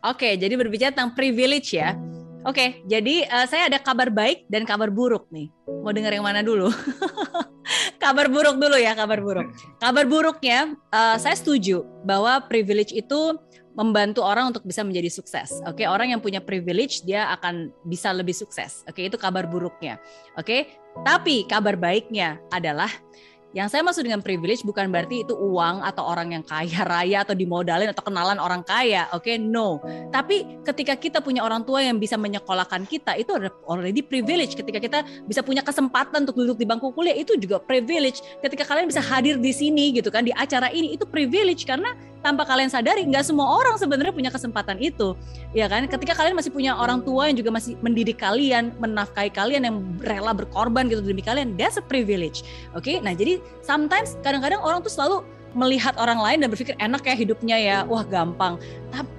Oke, jadi berbicara tentang privilege ya. Oke, jadi uh, saya ada kabar baik dan kabar buruk nih. Mau dengar yang mana dulu? kabar buruk dulu ya, kabar buruk. Kabar buruknya, uh, saya setuju bahwa privilege itu membantu orang untuk bisa menjadi sukses. Oke, orang yang punya privilege dia akan bisa lebih sukses. Oke, itu kabar buruknya. Oke, tapi kabar baiknya adalah yang saya maksud dengan privilege bukan berarti itu uang atau orang yang kaya raya atau dimodalin atau kenalan orang kaya. Oke, okay? no. Tapi ketika kita punya orang tua yang bisa menyekolahkan kita, itu already privilege. Ketika kita bisa punya kesempatan untuk duduk di bangku kuliah, itu juga privilege. Ketika kalian bisa hadir di sini gitu kan di acara ini, itu privilege karena tanpa kalian sadari nggak semua orang sebenarnya punya kesempatan itu ya kan ketika kalian masih punya orang tua yang juga masih mendidik kalian menafkahi kalian yang rela berkorban gitu demi kalian that's a privilege oke okay? nah jadi sometimes kadang-kadang orang tuh selalu melihat orang lain dan berpikir enak ya hidupnya ya. Wah gampang.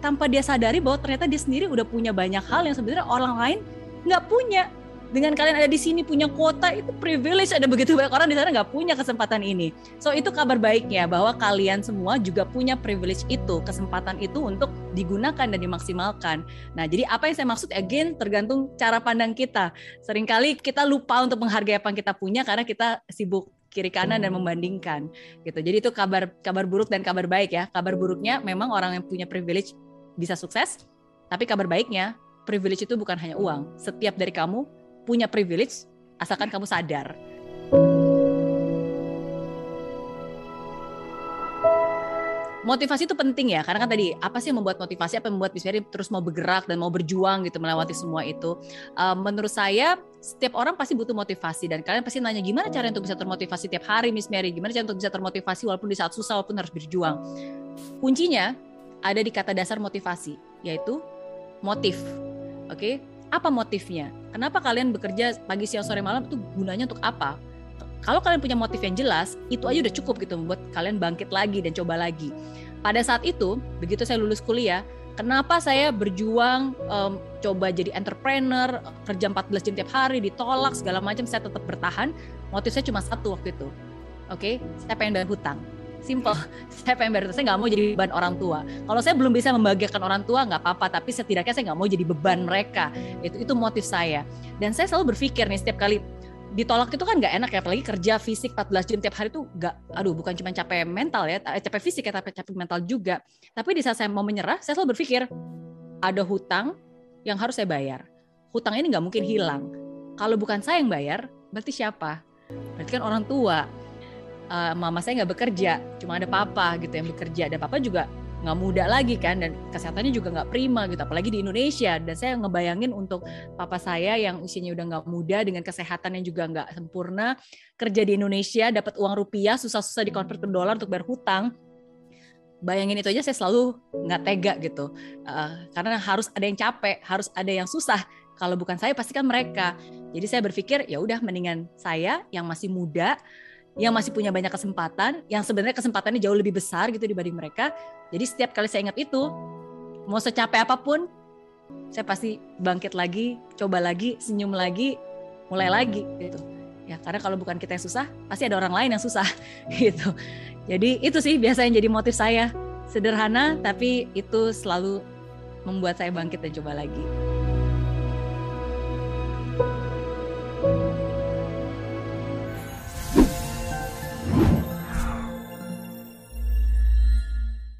Tanpa dia sadari bahwa ternyata dia sendiri udah punya banyak hal yang sebenarnya orang lain nggak punya. Dengan kalian ada di sini punya kuota itu privilege. Ada begitu banyak orang di sana nggak punya kesempatan ini. So itu kabar baiknya bahwa kalian semua juga punya privilege itu. Kesempatan itu untuk digunakan dan dimaksimalkan. Nah jadi apa yang saya maksud? Again tergantung cara pandang kita. Seringkali kita lupa untuk menghargai apa yang kita punya karena kita sibuk kiri kanan dan membandingkan gitu. Jadi itu kabar kabar buruk dan kabar baik ya. Kabar buruknya memang orang yang punya privilege bisa sukses tapi kabar baiknya privilege itu bukan hanya uang. Setiap dari kamu punya privilege asalkan kamu sadar. Motivasi itu penting ya, karena kan tadi apa sih yang membuat motivasi, apa yang membuat Miss Mary terus mau bergerak dan mau berjuang gitu melewati semua itu. Um, menurut saya setiap orang pasti butuh motivasi dan kalian pasti nanya gimana cara untuk bisa termotivasi tiap hari Miss Mary, gimana cara untuk bisa termotivasi walaupun di saat susah walaupun harus berjuang. Kuncinya ada di kata dasar motivasi, yaitu motif. Oke, okay? apa motifnya? Kenapa kalian bekerja pagi, siang, sore, malam itu gunanya untuk apa? Kalau kalian punya motif yang jelas, itu aja udah cukup gitu membuat kalian bangkit lagi dan coba lagi. Pada saat itu, begitu saya lulus kuliah, kenapa saya berjuang um, coba jadi entrepreneur, kerja 14 jam tiap hari, ditolak segala macam, saya tetap bertahan. Motif saya cuma satu waktu itu. Oke, okay? saya pengen bayar hutang simple saya pengen bayar saya nggak mau jadi beban orang tua kalau saya belum bisa membahagiakan orang tua nggak apa-apa tapi setidaknya saya nggak mau jadi beban mereka itu itu motif saya dan saya selalu berpikir nih setiap kali ditolak itu kan nggak enak ya apalagi kerja fisik 14 jam tiap hari itu nggak aduh bukan cuma capek mental ya eh, capek fisik ya tapi capek mental juga. Tapi di saat saya mau menyerah saya selalu berpikir ada hutang yang harus saya bayar. Hutang ini nggak mungkin hilang. Kalau bukan saya yang bayar berarti siapa? Berarti kan orang tua. Uh, mama saya nggak bekerja, cuma ada papa gitu yang bekerja. Dan papa juga nggak muda lagi kan dan kesehatannya juga nggak prima gitu apalagi di Indonesia. Dan saya ngebayangin untuk papa saya yang usianya udah nggak muda dengan kesehatan yang juga nggak sempurna kerja di Indonesia dapat uang rupiah susah-susah dikonvert ke dolar untuk bayar hutang. Bayangin itu aja saya selalu nggak tega gitu. Uh, karena harus ada yang capek harus ada yang susah. Kalau bukan saya pasti kan mereka. Jadi saya berpikir ya udah mendingan saya yang masih muda yang masih punya banyak kesempatan, yang sebenarnya kesempatannya jauh lebih besar gitu dibanding mereka. Jadi setiap kali saya ingat itu, mau secapek apa pun, saya pasti bangkit lagi, coba lagi, senyum lagi, mulai lagi gitu. Ya karena kalau bukan kita yang susah, pasti ada orang lain yang susah gitu. Jadi itu sih biasanya jadi motif saya. Sederhana tapi itu selalu membuat saya bangkit dan coba lagi.